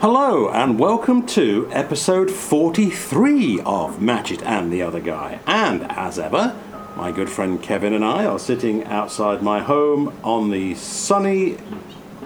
Hello, and welcome to episode 43 of Matchett and the Other Guy. And as ever, my good friend Kevin and I are sitting outside my home on the sunny,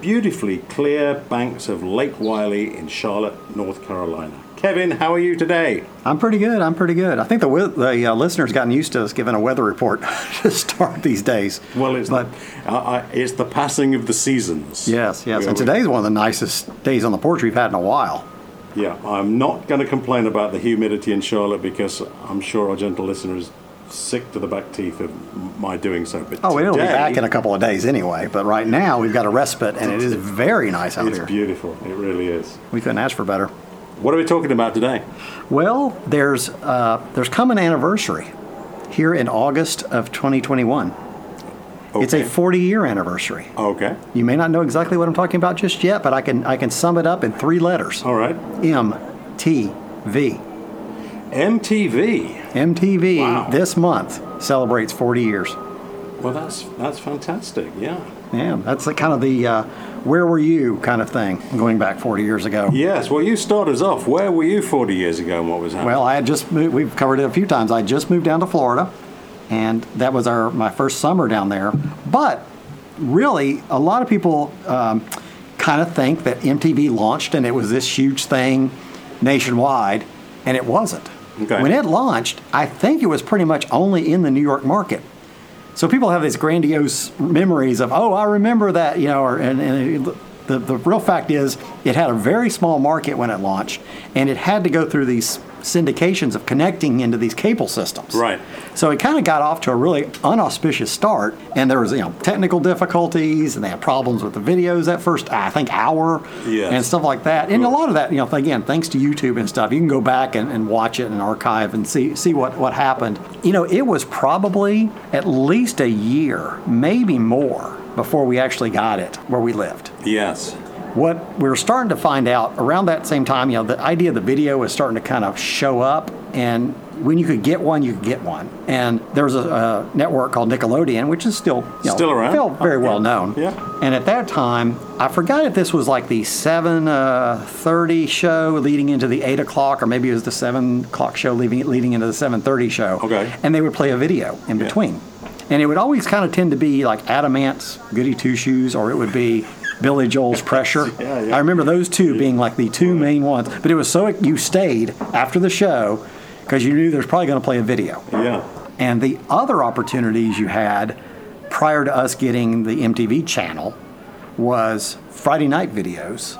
beautifully clear banks of Lake Wylie in Charlotte, North Carolina. Kevin, how are you today? I'm pretty good. I'm pretty good. I think the the uh, listeners gotten used to us giving a weather report to start these days. Well, it's, but the, uh, it's the passing of the seasons. yes, yes. We- And today's one of the nicest days on the porch we've had in a while. Yeah, I'm not going to complain about the humidity in Charlotte because I'm sure our gentle listener is sick to the back teeth of my doing so. But Oh, it'll be back in a couple of days anyway. But right now we've got a respite, and it is very nice out It's here. It's beautiful. It really is. We couldn't ask for better. What are we talking about today? Well, there's uh, there's come an anniversary here in August of 2021. Okay. It's a 40 year anniversary. Okay. You may not know exactly what I'm talking about just yet, but I can I can sum it up in three letters. All right. M T V. MTV. MTV Wow. this month celebrates 40 years. Well, that's that's fantastic. Yeah. Yeah, that's the kind of the uh, where were you kind of thing going back 40 years ago. Yes. Well, you start us off. Where were you 40 years ago, and what was happening? Well, I had just moved, we've covered it a few times. I just moved down to Florida, and that was our my first summer down there. But really, a lot of people um, kind of think that MTV launched and it was this huge thing nationwide, and it wasn't. Okay. When it launched, I think it was pretty much only in the New York market. So people have these grandiose memories of, oh, I remember that, you know, or, and, and it- the, the real fact is it had a very small market when it launched, and it had to go through these syndications of connecting into these cable systems. Right. So it kind of got off to a really unauspicious start, and there was you know technical difficulties, and they had problems with the videos that first I think hour, Yes. and stuff like that. And a lot of that, you know, again, thanks to YouTube and stuff, you can go back and, and watch it and archive and see see what what happened. You know, it was probably at least a year, maybe more, before we actually got it where we lived yes. what we were starting to find out around that same time, you know, the idea of the video was starting to kind of show up, and when you could get one, you could get one. And there was a, a network called Nickelodeon, which is still you know, Still around? still very Oh, well yeah. known. Yeah. And at that time, I forgot if this was like the seven uh, thirty show leading into the eight o'clock, or maybe it was the seven o'clock show leading leading into the seven thirty show. Okay. And they would play a video in Yeah. between. And it would always kind of tend to be like Adam Ant's Goody Two Shoes, or it would be Billy Joel's Pressure. Yeah, yeah. I remember those two being like the two main ones. But it was so you stayed after the show because you knew there's probably going to play a video. Yeah. And the other opportunities you had prior to us getting the MTV channel was Friday night videos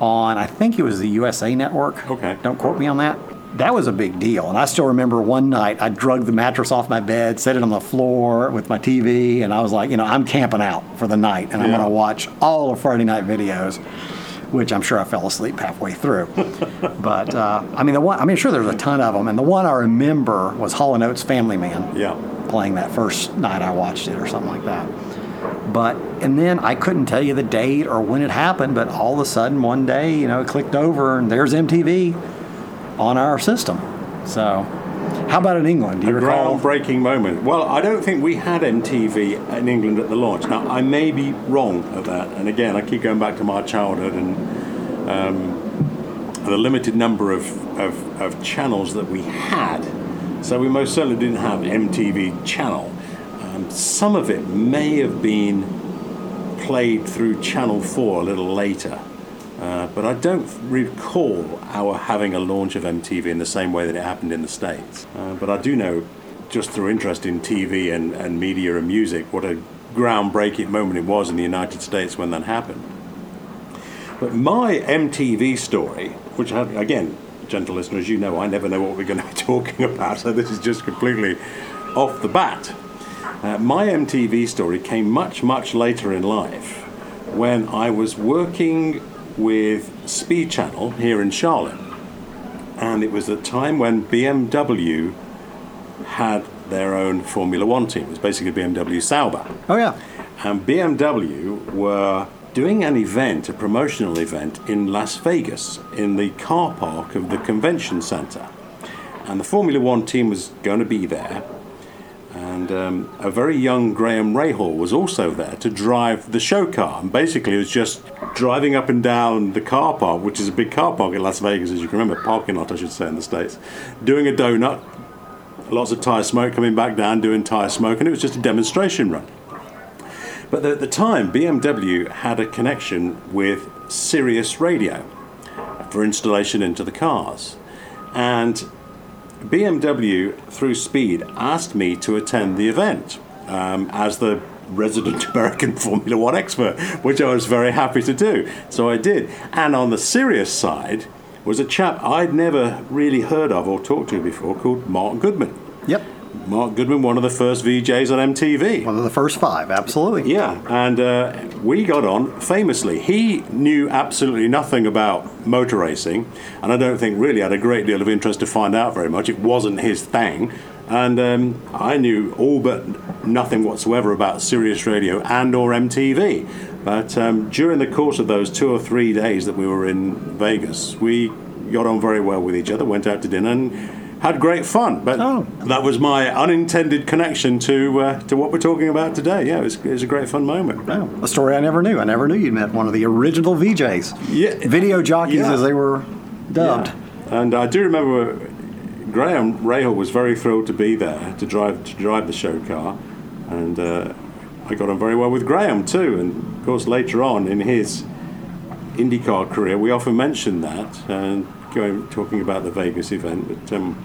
on, I think it was the USA Network. Okay. Don't quote me on that. That was a big deal. And I still remember one night I drug the mattress off my bed, set it on the floor with my TV, and I was like, you know, I'm camping out for the night and I'm going to watch all of Friday night videos. Which I'm sure I fell asleep halfway through, but uh, I mean the one. I mean, sure, there's a ton of them, and the one I remember was Hall Oates' Family Man Yeah. playing that first night I watched it or something like that. But and then I couldn't tell you the date or when it happened, but all of a sudden one day, you know, it clicked over and there's MTV on our system. So, how about in England? Do you A recall? groundbreaking moment. Well, I don't think we had MTV in England at the launch. Now, I may be wrong at that. And again, I keep going back to my childhood and um, the limited number of, of, of channels that we had. So we most certainly didn't have MTV channel. Um, some of it may have been played through Channel 4 a little later. Uh, but I don't recall our having a launch of MTV in the same way that it happened in the States. Uh, but I do know, just through interest in TV and, and media and music, what a groundbreaking moment it was in the United States when that happened. But my MTV story, which I, again, gentle listeners, you know I never know what we're going to be talking about, so this is just completely off the bat. Uh, my MTV story came much, much later in life when I was working with Speed Channel here in Charlotte. And it was a time when BMW had their own Formula One team. It was basically BMW Sauber. Oh yeah, And BMW were doing an event, a promotional event in Las Vegas in the car park of the convention center. And the Formula One team was going to be there. And um, a very young Graham Rahal was also there to drive the show car. And basically, it was just driving up and down the car park, which is a big car park in Las Vegas, as you can remember, parking lot, I should say, in the States, doing a donut, lots of tyre smoke coming back down, doing tyre smoke, and it was just a demonstration run. But at the time, BMW had a connection with Sirius Radio for installation into the cars. And BMW, through Speed, asked me to attend the event um, as the resident American Formula One expert, which I was very happy to do. So I did. And on the Sirius side was a chap I'd never really heard of or talked to before called Mark Goodman. Yep. Mark Goodman, one of the first VJs on MTV. One of the first five, absolutely. Yeah, and uh, we got on famously. He knew absolutely nothing about motor racing, and I don't think really had a great deal of interest to find out very much. It wasn't his thing, and um, I knew all but nothing whatsoever about Sirius Radio and or MTV. But um, during the course of those two or three days that we were in Vegas, we got on very well with each other. Went out to dinner and had great fun. But Oh. that was my unintended connection to uh, to what we're talking about today. Yeah, it was, it was a great fun moment. A story I never knew. I never knew you'd met one of the original VJs. Yeah. Video jockeys, Yeah. as they were dubbed. Yeah. And I do remember Graham Rahal was very thrilled to be there to drive to drive the show car, and uh, I got on very well with Graham too. And of course, later on in his IndyCar career, we often mention that and going talking about the Vegas event. But um,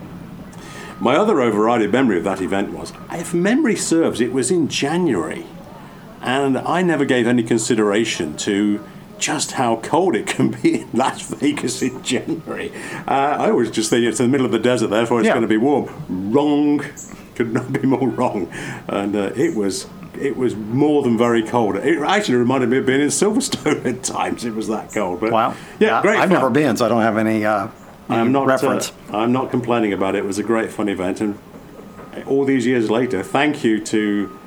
my other overriding memory of that event was, if memory serves, it was in January, and I never gave any consideration to just how cold it can be in Las Vegas in January. Uh, I always just think it's in the middle of the desert, therefore it's Yeah. going to be warm. Wrong, could not be more wrong, and uh, it was. It was more than very cold. It actually reminded me of being in Silverstone at times. It was that cold. But Wow. yeah, great. I've fun. never been, so I don't have any, uh, any I'm not reference. Uh, I'm not complaining about it. It was a great fun event, and all these years later, thank you to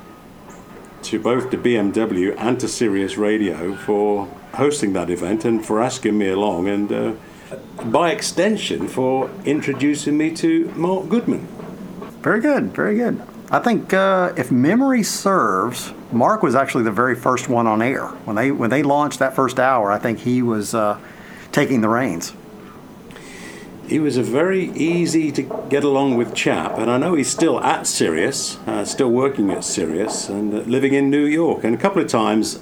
to both the BMW and to Sirius Radio for hosting that event and for asking me along, and uh, by extension for introducing me to Mark Goodman. Very good, very good. I think uh, if memory serves, Mark was actually the very first one on air when they when they launched that first hour. I think he was uh, taking the reins. He was a very easy to get along with chap, and I know he's still at Sirius, uh, still working at Sirius, and uh, living in New York. And a couple of times,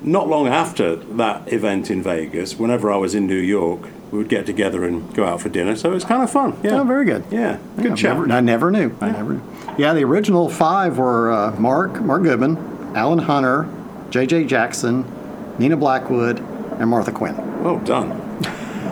not long after that event in Vegas, whenever I was in New York, we would get together and go out for dinner. So it was kind of fun. Yeah, Oh, very good. Yeah, good Yeah, chap. never- I never knew. I never knew. Yeah, the original five were uh, Mark, Mark Goodman, Alan Hunter, J.J. Jackson, Nina Blackwood, and Martha Quinn. Well done.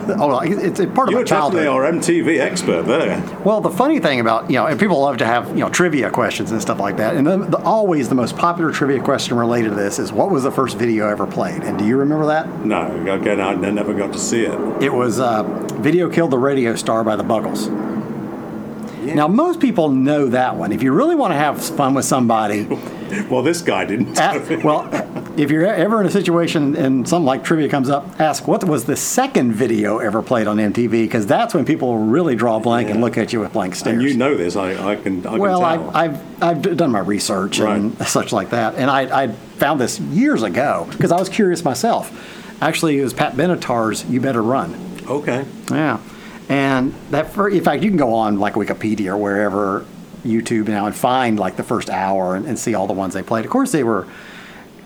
Oh, it's, it's part of You're my childhood. definitely our MTV expert there. Well, the funny thing about you know, and people love to have you know trivia questions and stuff like that. And the, the, always the most popular trivia question related to this is, what was the first video ever played? And do you remember that? No, again, I never got to see it. It was uh, "Video Killed the Radio Star" by the Buggles. Now, most people know that one. If you really want to have fun with somebody, Well, this guy didn't. at, well, if you're ever in a situation and something like trivia comes up, ask what was the second video ever played on MTV because that's when people really draw a blank and look at you with blank stares. and you know this, I, I can. I Well, can tell. I've, I've, I've done my research and such like that, and I, I found this years ago because I was curious myself. Actually, it was Pat Benatar's "You Better Run." okay. Yeah, and that fir- in fact, you can go on like Wikipedia or wherever YouTube now and find like the first hour and, and see all the ones they played. Of course, they were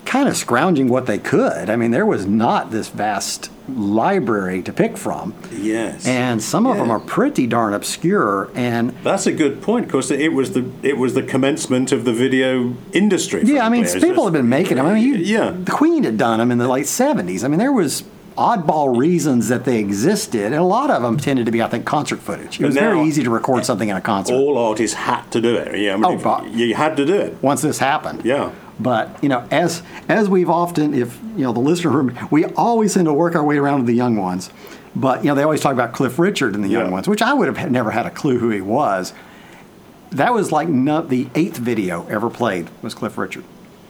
kind of scrounging what they could. I mean, there was not this vast library to pick from, Yes. and some of them are pretty darn obscure and. That's a good point because it was the it was the commencement of the video industry. Yeah, I mean, people just- have been making them. I mean, you, Yeah. the Queen had done them in the late '70s. I mean, there was oddball reasons that they existed, and a lot of them tended to be, I think, concert footage. It But was very easy to record something in a concert all artists had to do it. Yeah, I mean, Oh, but- you had to do it. once this happened. Yeah. But you know, as as we've often, if you know, the listener room, we always tend to work our way around to the young ones. But you know, they always talk about Cliff Richard and the young Yeah. ones, which I would have never had a clue who he was. That was like not the eighth video ever played was Cliff Richard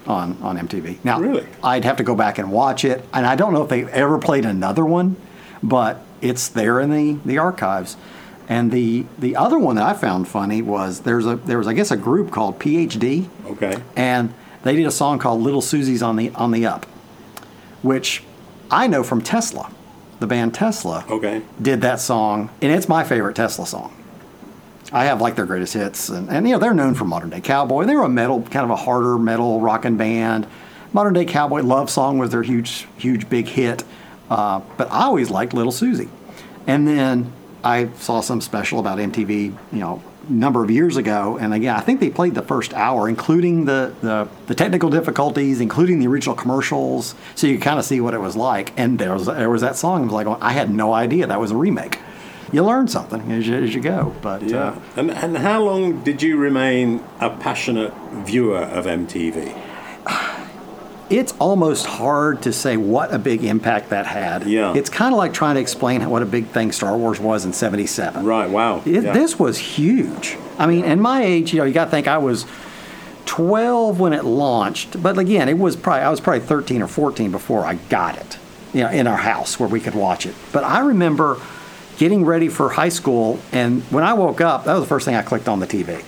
on on MTV. Now, Really? I'd have to go back and watch it, and I don't know if they ever played another one, but it's there in the the archives. And the the other one that I found funny was there's a there was I guess a group called PhD, Okay. and they did a song called "Little Suzi's on the on the Up," which I know from Tesla, the band Tesla Okay. did that song, and it's my favorite Tesla song. I have like their greatest hits, and, and you know they're known for Modern Day Cowboy. They were a metal, kind of a harder metal rocking band. Modern Day Cowboy Love Song was their huge, huge big hit, uh, but I always liked Little Suzi. And then I saw some special about MTV, you know, number of years ago, and again I think they played the first hour, including the the, the technical difficulties, including the original commercials, so you kind of see what it was like. And there was there was that song. I was like, I had no idea that was a remake. You learn something as you, as you go, but uh, Yeah. And and how long did you remain a passionate viewer of MTV? it's almost hard to say what a big impact that had. Yeah. It's kind of like trying to explain what a big thing Star Wars was in 77. Right. Wow. It, Yeah. This was huge. I mean, in my age, you know, you got to think I was 12 when it launched, but again, it was probably I was probably 13 or 14 before I got it, you know, in our house where we could watch it. But I remember getting ready for high school, and when I woke up, that was the first thing I clicked on the TV.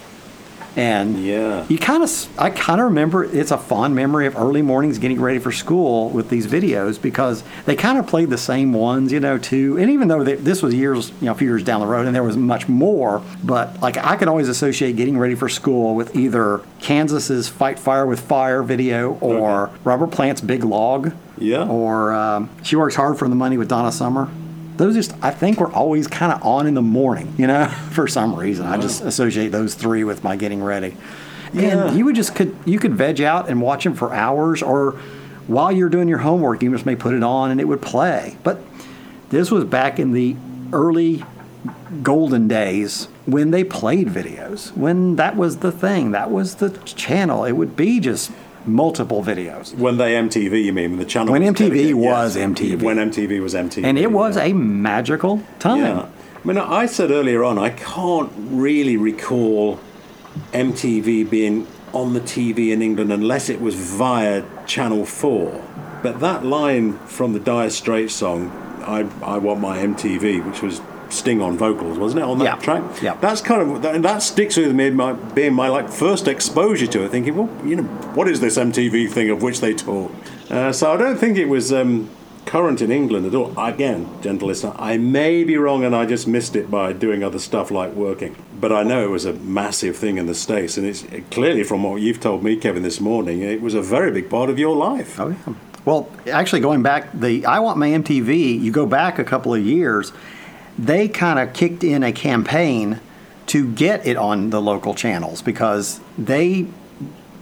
And Yeah. you kind of, I kind of remember it's a fond memory of early mornings getting ready for school with these videos because they kind of played the same ones, you know, too. And even though they, this was years, you know, a few years down the road and there was much more, but like I could always associate getting ready for school with either Kansas's Fight Fire with Fire video or Robert Plant's Big Log. Yeah. Or um, She Works Hard for the Money with Donna Summer. Those just, I think, were always kind of on in the morning, you know, for some reason. I just associate those three with my getting ready. Yeah. And you would just could you could veg out and watch them for hours, or while you're doing your homework, you just may put it on and it would play. But this was back in the early golden days when they played videos, when that was the thing, that was the channel. It would be just multiple videos. When they MTV, you mean? When the channel When was MTV dedicated- was yes. MTV. When MTV was MTV. And it was yeah. a magical time. Yeah. I mean, I said earlier on, I can't really recall MTV being on the TV in England unless it was via Channel 4. But that line from the Dire Straits song, I, I Want My MTV, which was Sting on vocals, wasn't it, on that Yeah. track? Yeah. That's kind of, that, that sticks with me, my, being my like first exposure to it, thinking, well, you know, what is this MTV thing of which they talk? Uh, so I don't think it was um, current in England at all. Again, gentle listener, I may be wrong and I just missed it by doing other stuff like working. But I know it was a massive thing in the States, and it's clearly from what you've told me, Kevin, this morning, it was a very big part of your life. Oh, yeah. Well, actually, going back, the I Want My MTV, you go back a couple of years, they kind of kicked in a campaign to get it on the local channels because they,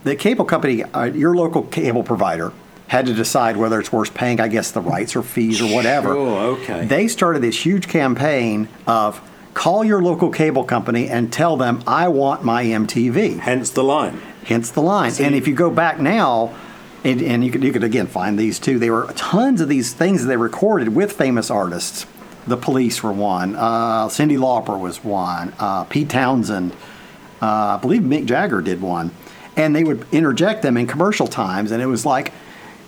the cable company, uh, your local cable provider, had to decide whether it's worth paying, I guess, the rights or fees or whatever. Sure, okay. They started this huge campaign of call your local cable company and tell them, I want my MTV Hence the line. hence the line. and if you go back now, and, and you could you could again find these too. There were tons of these things that they recorded with famous artists. The Police were one. Uh, Cyndi Lauper was one. Uh, Pete Townshend. Uh, I believe Mick Jagger did one. And they would interject them in commercial times, and it was like,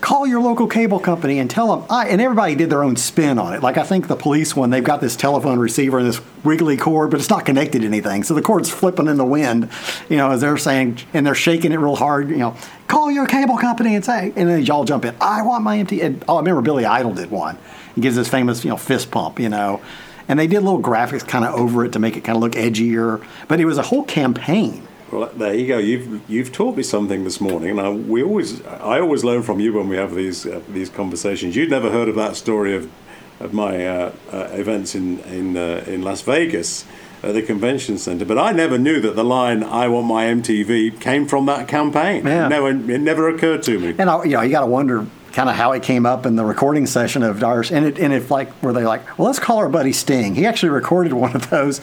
call your local cable company and tell them. I, and everybody did their own spin on it. Like I think the police one, they've got this telephone receiver and this wiggly cord, but it's not connected to anything. So the cord's flipping in the wind, you know, as they're saying, and they're shaking it real hard. You know, call your cable company and say, and then y'all jump in. I want my empty. And, oh, I remember Billy Idol did one. He gives this famous, you know, fist pump, you know. And they did little graphics kind of over it to make it kind of look edgier. But it was a whole campaign. Well, there you go. You've you've taught me something this morning, and I, we always I always learn from you when we have these uh, these conversations. You'd never heard of that story of of my uh, uh, events in in uh, in Las Vegas at the convention center, but I never knew that the line "I want my MTV" came from that campaign. Yeah. It never it never occurred to me. And I, you know, you got to wonder kind of how it came up in the recording session of Dars. And it, and if like, were they like, well, let's call our buddy Sting. He actually recorded one of those.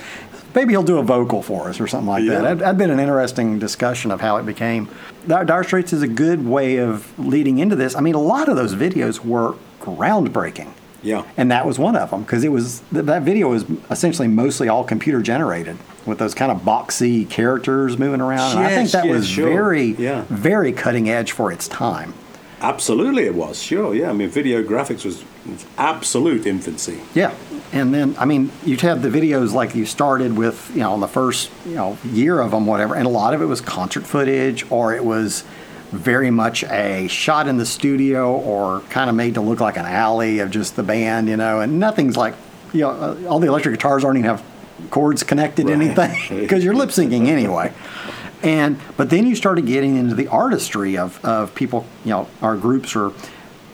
Maybe he'll do a vocal for us or something like that. Yeah. That'd, that'd been an interesting discussion of how it became. Dire Straits is a good way of leading into this. I mean, a lot of those videos were groundbreaking. Yeah. And that was one of them because it was that video was essentially mostly all computer generated with those kind of boxy characters moving around. and I think that yes, was sure. very, Yeah. very cutting edge for its time. Absolutely, it was. Sure, yeah. I mean, video graphics was absolute infancy. Yeah, and then I mean, you'd have the videos like you started with, you know, in the first you know year of them, whatever, and a lot of it was concert footage, or it was very much a shot in the studio, or kind of made to look like an alley of just the band, you know, and nothing's like, you know, all the electric guitars aren't even have chords connected to Right. anything because you're lip syncing anyway. And but then you started getting into the artistry of, of people, you know, our groups or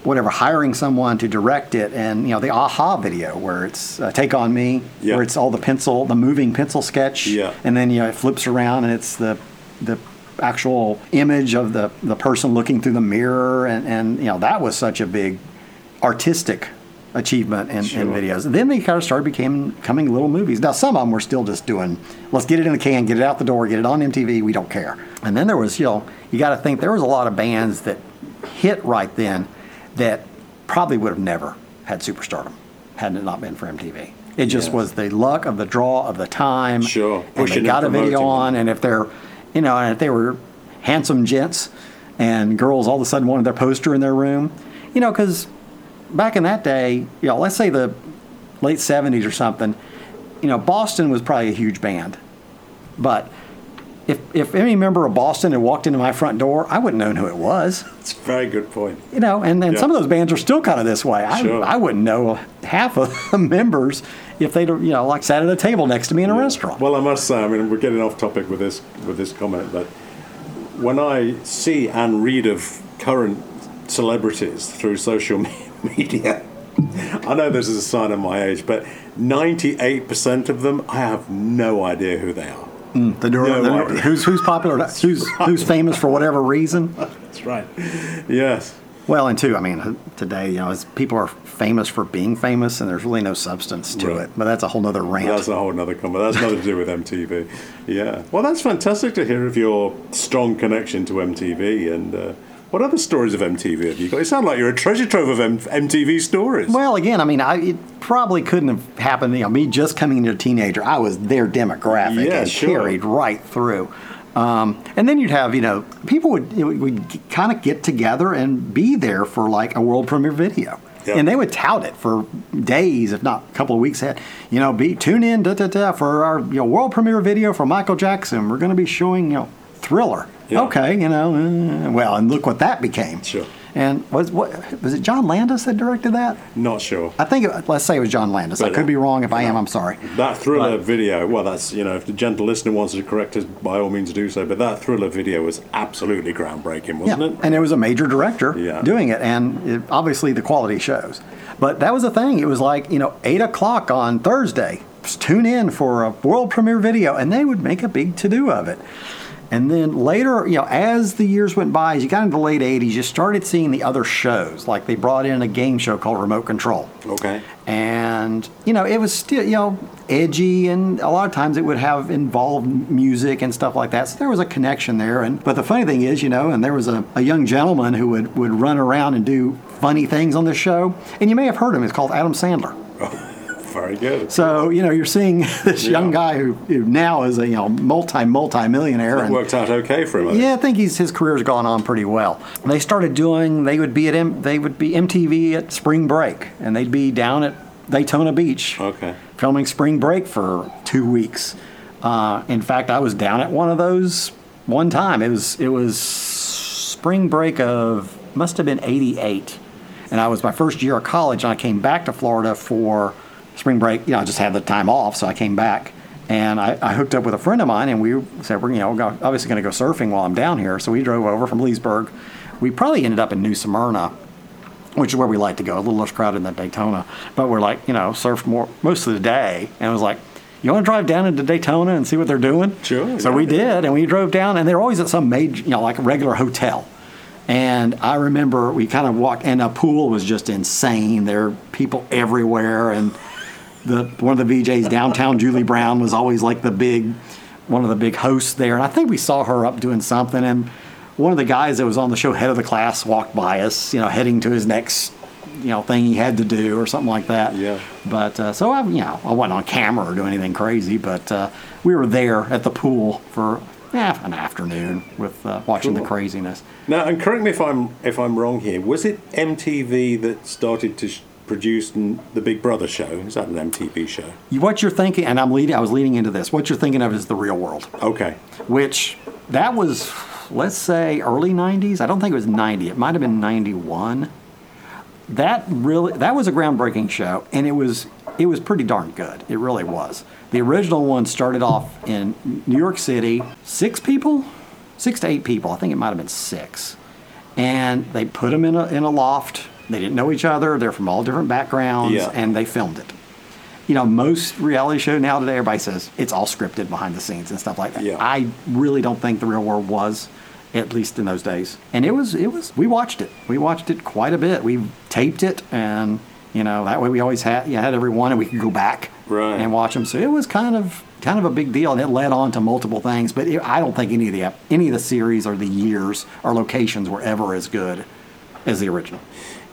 whatever, hiring someone to direct it, and you know the a-ha video where it's uh, "Take on Me," Yeah. where it's all the pencil, the moving pencil sketch, Yeah. and then you know it flips around and it's the the actual image of the the person looking through the mirror, and and you know that was such a big artistic achievement in, Sure. in videos. Then they kind of started becoming coming little movies. Now some of them were still just doing, let's get it in the can, get it out the door, get it on MTV. We don't care. And then there was, you know, you got to think there was a lot of bands that hit right then that probably would have never had superstardom had it not been for MTV. It just Yeah. was the luck of the draw of the time. Sure. And they Pushing and got a video on, and if they're, you know, and if they were handsome gents and girls all of a sudden wanted their poster in their room, you know, because back in that day, you know, let's say the late 70s or something, you know, Boston was probably a huge band. But if, if any member of Boston had walked into my front door, I wouldn't known who it was. It's a very good point. You know, and, and Yeah. some of those bands are still kind of this way. I, Sure. I wouldn't know half of the members if they'd, you know, like sat at a table next to me in a restaurant. Well, I must say, I mean, we're getting off topic with this with this comment, but when I see and read of current celebrities through social me- media, I know this is a sign of my age, but 98% of them, I have no idea who they are. the, Dur- No the- idea. who's, who's popular, who's, who's famous for whatever reason. That's right. Yes. Well, and two, I mean, today, you know, as people are famous for being famous, and there's really no substance to Right. it. But that's a whole nother rant. That's a whole other comment. That's nothing to do with MTV. Yeah. Well, that's fantastic to hear of your strong connection to MTV. And uh, what other stories of MTV have you got? You sound like you're a treasure trove of M- MTV stories. well, again, I mean, I, it probably couldn't have happened. You know, me just coming into a teenager, I was their demographic Yeah, and sure. carried right through. Um, and then you'd have, you know, people would would, would kind of get together and be there for like a world premiere video. Yeah. And they would tout it for days, if not a couple of weeks ahead. You know, be tune in da, da, da, for our you know, world premiere video for Michael Jackson. We're going to be showing you know Thriller. Yeah. Okay, you know, uh, well, and look what that became. Sure. And was what was it? John Landis that directed that? Not sure. I think it, let's say it was John Landis. I could be wrong. If I am, I'm sorry. That thriller But- video, well, that's, you know, if the gentle listener wants to correct us, by all means do so. But that thriller video was absolutely groundbreaking, wasn't yeah, it? and it was a major director Yeah. doing it, and it, obviously the quality shows. But that was the thing. It was like you know eight o'clock on Thursday. Just tune in for a world premiere video, and they would make a big to do of it. And then later, you know, as the years went by, as you got into the late '80s, you started seeing the other shows. Like they brought in a game show called Remote Control. Okay. and you know it was still you know edgy and a lot of times it would have involved music and stuff like that so there was a connection there and but the funny thing is you know and there was a, a young gentleman who would, would run around and do funny things on the show and you may have heard him it's called adam sandler oh. Very good. so you know you're seeing this young guy who, who now is a you know multi multi millionaire and worked out okay for him. I yeah, I think he's, his career's gone on pretty well. They started doing. They would be at M, they would be MTV at spring break, and they'd be down at Daytona Beach Okay. filming Spring Break for two weeks. Uh, in fact, I was down at one of those one time. It was it was Spring Break of must have been '88, and I was my first year of college, and I came back to Florida for spring break. You know, I just had the time off, so I came back. And I, I hooked up with a friend of mine, and we said we're you know obviously going to go surfing while I'm down here. So we drove over from Leesburg. We probably ended up in New Smyrna, which is where we like to go, a little less crowded than Daytona. But we're like, you know, surfed more most of the day, and it was like, you want to drive down into Daytona and see what they're doing? Sure, So yeah. we did, and we drove down, and they're always at some major, you know, like a regular hotel. And I remember we kind of walked, and the pool was just insane. There were people everywhere, and the one of the VJs downtown, Julie Brown, was always like the big, one of the big hosts there. And I think we saw her up doing something, and one of the guys that was on the show, head of the class, walked by us, you know, heading to his next, you know, thing he had to do or something like that. Yeah. But uh, so I, you know, I wasn't on camera or doing anything crazy, but uh, we were there at the pool for eh, an afternoon with uh, watching the craziness. Now, and correct me if I'm if I'm wrong here. Was it MTV that started to sh- produced the Big Brother show. Is that an MTV show? What you're thinking, and I'm leading. I was leading into this. What you're thinking of is the real world, Okay. which that was, let's say, early '90s. I don't think it was '90. It might have been '91. That really, that was a groundbreaking show, and it was it was pretty darn good. It really was. The original one started off in New York City, six people, six to eight people. I think it might have been six, and they put them in a in a loft. They didn't know each other. They're from all different backgrounds, Yeah. and they filmed it you know, most reality show now today, everybody says it's all scripted behind the scenes and stuff like that. Yeah. I really don't think the real world was, at least in those days. And it was, it was. We watched it. We watched it quite a bit. We taped it, and you know, that way we always had, you had every one, and we could go back Right. and watch them. So it was kind of, kind of a big deal, and it led on to multiple things. But it, I don't think any of the any of the series or the years or locations were ever as good as the original.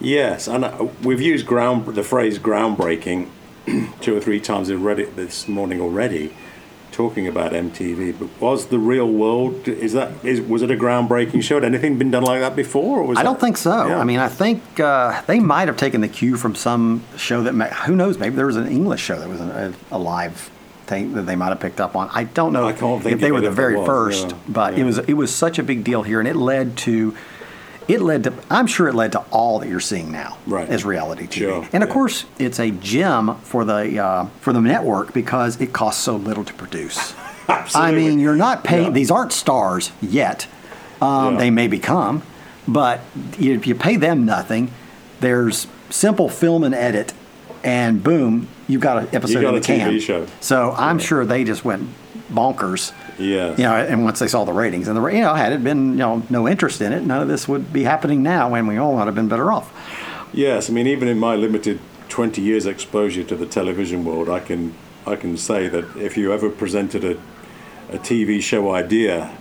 Yes, and uh, we've used ground the phrase groundbreaking two or three times in Reddit this morning already, talking about MTV. But was the Real World is that is was it a groundbreaking show? Had anything been done like that before? Or was I that- don't think so. Yeah. I mean, I think uh, they might have taken the cue from some show that, may, who knows, maybe there was an English show that was a, a live thing that they might have picked up on. I don't know I can't think if they were the very was, first, yeah, but yeah. it was it was such a big deal here, and it led to. It led to, I'm sure it led to all that you're seeing now Right. as reality TV. Sure, And of yeah. course, it's a gem for the uh, for the network because it costs so little to produce. I mean, you're not paying; Yeah. these aren't stars yet. Um, Yeah. They may become, but if you pay them nothing, there's simple film and edit, and boom, you've got an episode got in a the can. TV show. So I'm sure they just went bonkers. Yes. You know, and once they saw the ratings, and the you know, had it been you know no interest in it, none of this would be happening now, and we all would have been better off. Yes, I mean, even in my limited 20 years exposure to the television world, I can I can say that if you ever presented a, a TV show idea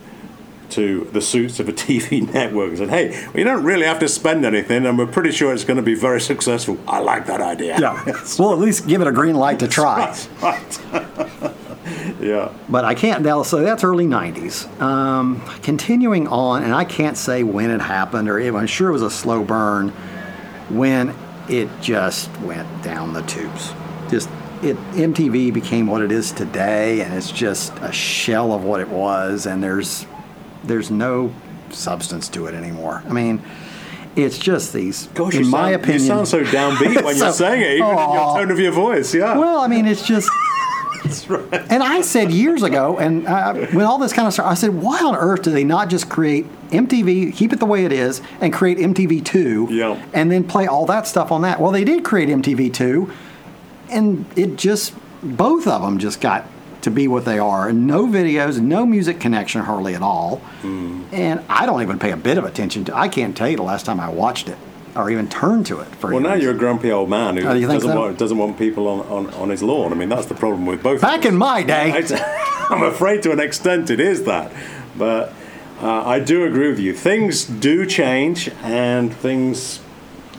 to the suits of a TV network and said, hey, we don't really have to spend anything, and we're pretty sure it's going to be very successful. I like that idea. Yeah. well, at least give it a green light to try. Right. yeah. But I can't now. So that's early '90s. Um, continuing on, and I can't say when it happened, or if, I'm sure it was a slow burn when it just went down the tubes. Just it MTV became what it is today, and it's just a shell of what it was. And there's there's no substance to it anymore. I mean. It's just these, Gosh, in my sound, opinion. you sound so downbeat when So- you're saying it, even in Aw. your tone of your voice. Yeah. Well, I mean, it's just. And I said years ago, and uh, when all this kind of started, I said, why on earth do they not just create MTV, keep it the way it is, and create MTV2, Yeah. and then play all that stuff on that? Well, they did create MTV2, and it just, both of them just got to be what they are. And no videos, no music connection hardly at all. Hmm. And I don't even pay a bit of attention to I can't tell you the last time I watched it or even turn to it. For Well, now you're a grumpy old man who Oh, doesn't, so? want, doesn't want people on, on, on his lawn. I mean, that's the problem with both. Back in my day. I'm afraid to an extent it is that. But uh, I do agree with you. Things do change, and things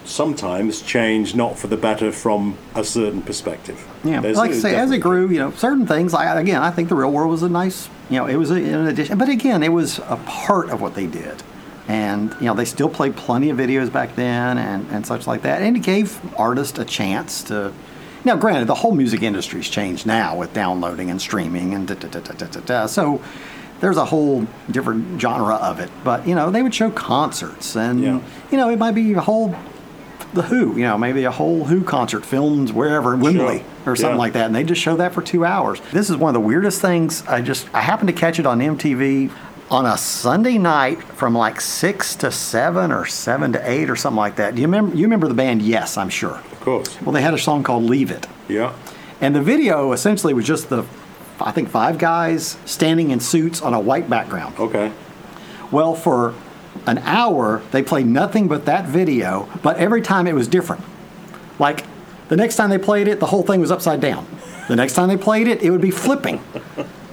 sometimes change not for the better from a certain perspective. Yeah, There's- like I say, as it grew, you know, certain things. Like again, I think the real world was a nice, you know, it was a, an addition. But again, it was a part of what they did, and you know, they still played plenty of videos back then and and such like that, and it gave artists a chance to. Now, granted, the whole music industry's changed now with downloading and streaming and da da da da da da. da. So there's a whole different genre of it. But you know, they would show concerts, and Yeah. you know, it might be a whole the Who, you know, maybe a whole Who concert filmed wherever in Wembley Sure. or something Yeah. like that, and they just show that for two hours. This is one of the weirdest things. I just I happened to catch it on MTV on a Sunday night from like six to seven or seven to eight or something like that. Do you remember? You remember the band? Yes, I'm sure. Of course. Well, they had a song called "Leave It," Yeah. and the video essentially was just the, I think five guys standing in suits on a white background. Okay. Well, for an hour, they played nothing but that video, but every time it was different. Like the next time they played it, the whole thing was upside down. The next time they played it, it would be flipping.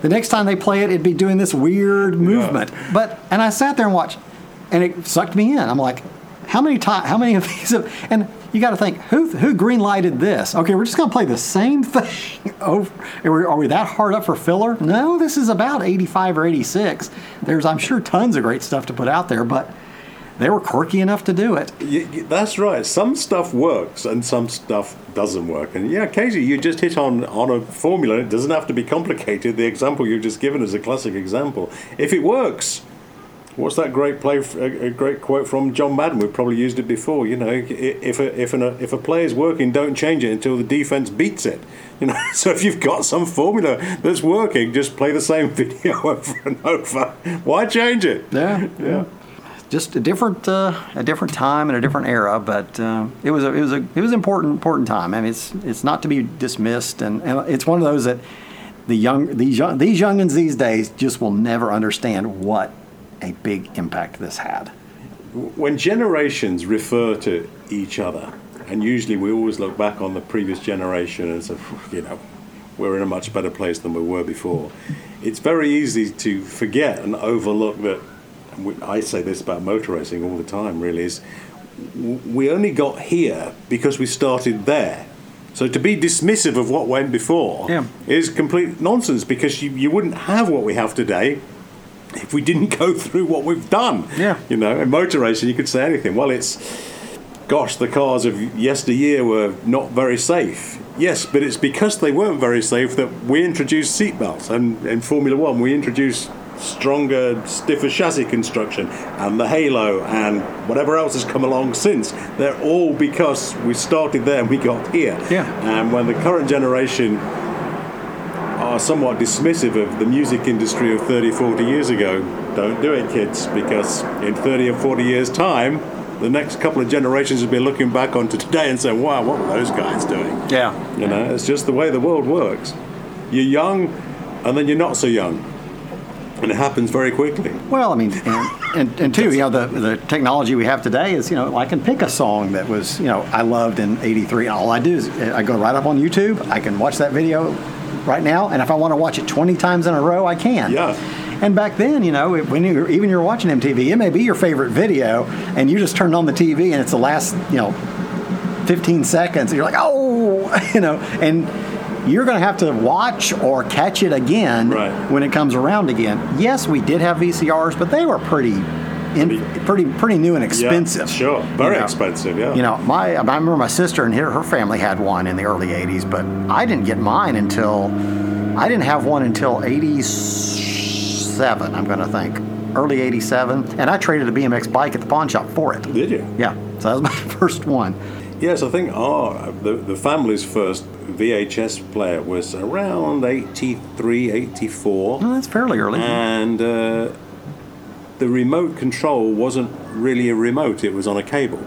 The next time they play it, it'd be doing this weird movement. But and I sat there and watched, and it sucked me in. I'm like, how many times? How many of these? Have, and you got to think, who who green lighted this? Okay, we're just going to play the same thing over. Are we that hard up for filler? No, this is about 85 or 86. There's, I'm sure, tons of great stuff to put out there, but they were quirky enough to do it. That's right. Some stuff works and some stuff doesn't work. And yeah, Casey, you just hit on, on a formula. It doesn't have to be complicated. The example you've just given is a classic example. If it works, what's that great play? A, a great quote from John Madden. We've probably used it before. You know, if a, if an, uh, if a play is working, don't change it until the defense beats it. You know, so if you've got some formula that's working, just play the same video over and over. Why change it? Yeah, yeah. Just a different, uh, a different time and a different era, but uh, it was a, it was a, it was important, important time. I mean, it's, it's not to be dismissed, and, and it's one of those that the young, these young, these youngins these days just will never understand what a big impact this had. when generations refer to each other, and usually we always look back on the previous generation and say, you know, we're in a much better place than we were before. It's very easy to forget and overlook that. I say this about motor racing all the time. Really, is we only got here because we started there. So to be dismissive of what went before Yeah. is complete nonsense because you, you wouldn't have what we have today if we didn't go through what we've done. Yeah. You know, in motor racing, you could say anything. Well, it's, gosh, the cars of yesteryear were not very safe. Yes, but it's because they weren't very safe that we introduced seatbelts. And in Formula One, we introduced stronger, stiffer chassis construction and the halo and whatever else has come along since. They're all because we started there and we got here. Yeah. And when the current generation are somewhat dismissive of the music industry of 30, 40 years ago, don't do it, kids, because in 30 or 40 years' time, the next couple of generations will be looking back onto today and saying, wow, what were those guys doing? Yeah. You know, it's just the way the world works. You're young, and then you're not so young. And it happens very quickly. Well, I mean, and, and, and two, you know, the, the technology we have today is, you know, I can pick a song that was, you know, I loved in 83. And all I do is I go right up on YouTube. I can watch that video right now. And if I want to watch it 20 times in a row, I can. Yeah. And back then, you know, when you even you're watching MTV, it may be your favorite video, and you just turned on the TV, and it's the last, you know, 15 seconds, and you're like, oh, you know, and you're going to have to watch or catch it again Right. when it comes around again. Yes, we did have VCRs, but they were pretty, in, pretty, pretty new and expensive. Yeah, sure. Very you know. expensive, yeah. You know, my I remember my sister and her, her family had one in the early '80s, but I didn't get mine until I didn't have one until '87. I'm going to think early '87, and I traded a BMX bike at the pawn shop for it. Did you? Yeah, so that was my first one. Yes, I think our the, the family's first VHS player was around 83, 84. Well, that's fairly early. and uh, the remote control wasn't really a remote; it was on a cable.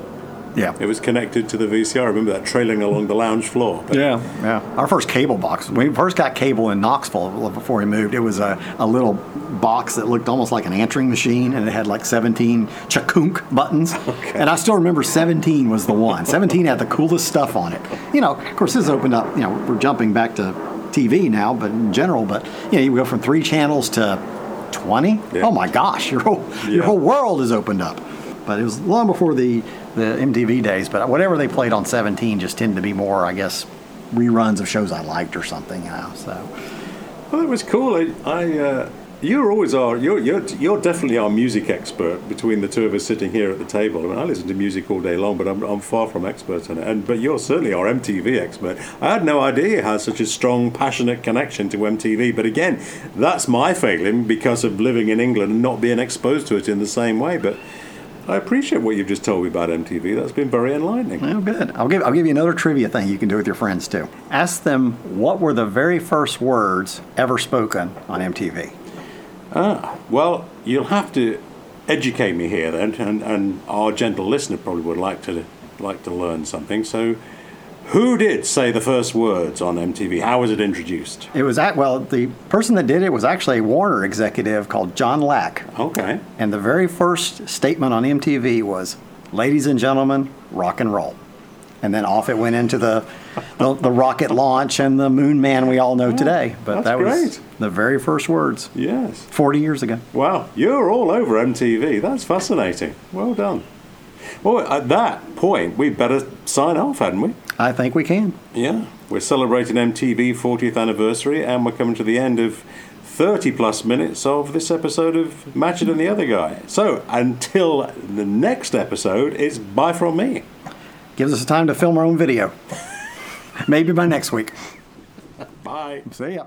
Yeah. It was connected to the VCR. I remember that trailing along the lounge floor. But Yeah, yeah. Our first cable box. When we first got cable in Knoxville before we moved, it was a, a little box that looked almost like an answering machine, and it had like 17 chakunk buttons. And I still remember 17 was the one. 17 had the coolest stuff on it. You know, of course, this opened up. You know, we're jumping back to TV now, but in general, but you know, you go from three channels to 20. Yeah. Oh my gosh, your whole your whole world is opened up. But it was long before the the MTV days. But whatever they played on 17 just tended to be more, I guess, reruns of shows I liked or something. You know, so Well, it was cool. I, I uh, you always are. You're, you're you're definitely our music expert between the two of us sitting here at the table. I mean, I listen to music all day long, but I'm, I'm far from expert in it. And but you're certainly our MTV expert. I had no idea you had such a strong, passionate connection to MTV. But again, that's my failing because of living in England and not being exposed to it in the same way. But I appreciate what you've just told me about MTV. That's been very enlightening. well, good. I'll give I'll give you another trivia thing you can do with your friends too. Ask them what were the very first words ever spoken on MTV. Ah, well, you'll have to educate me here then, and, and our gentle listener probably would like to like to learn something. So, who did say the first words on MTV? How was it introduced? It was at well, the person that did it was actually a Warner executive called John Lack. Okay. And the very first statement on MTV was, "Ladies and gentlemen, rock and roll." And then off it went into the the, the rocket launch and the moon man we all know oh, today. But Oh, that's that was great. the very first words Yes. 40 years ago. Wow, you're all over MTV. That's fascinating. Well done. Well, at that point, we better sign off, hadn't we? I think we can. Yeah. We're celebrating MTV 40th anniversary, and we're coming to the end of 30 plus minutes of this episode of Matchett and the Other Guy. So until the next episode, it's bye from me. Gives us time to film our own video. Maybe by next week. Bye. See ya.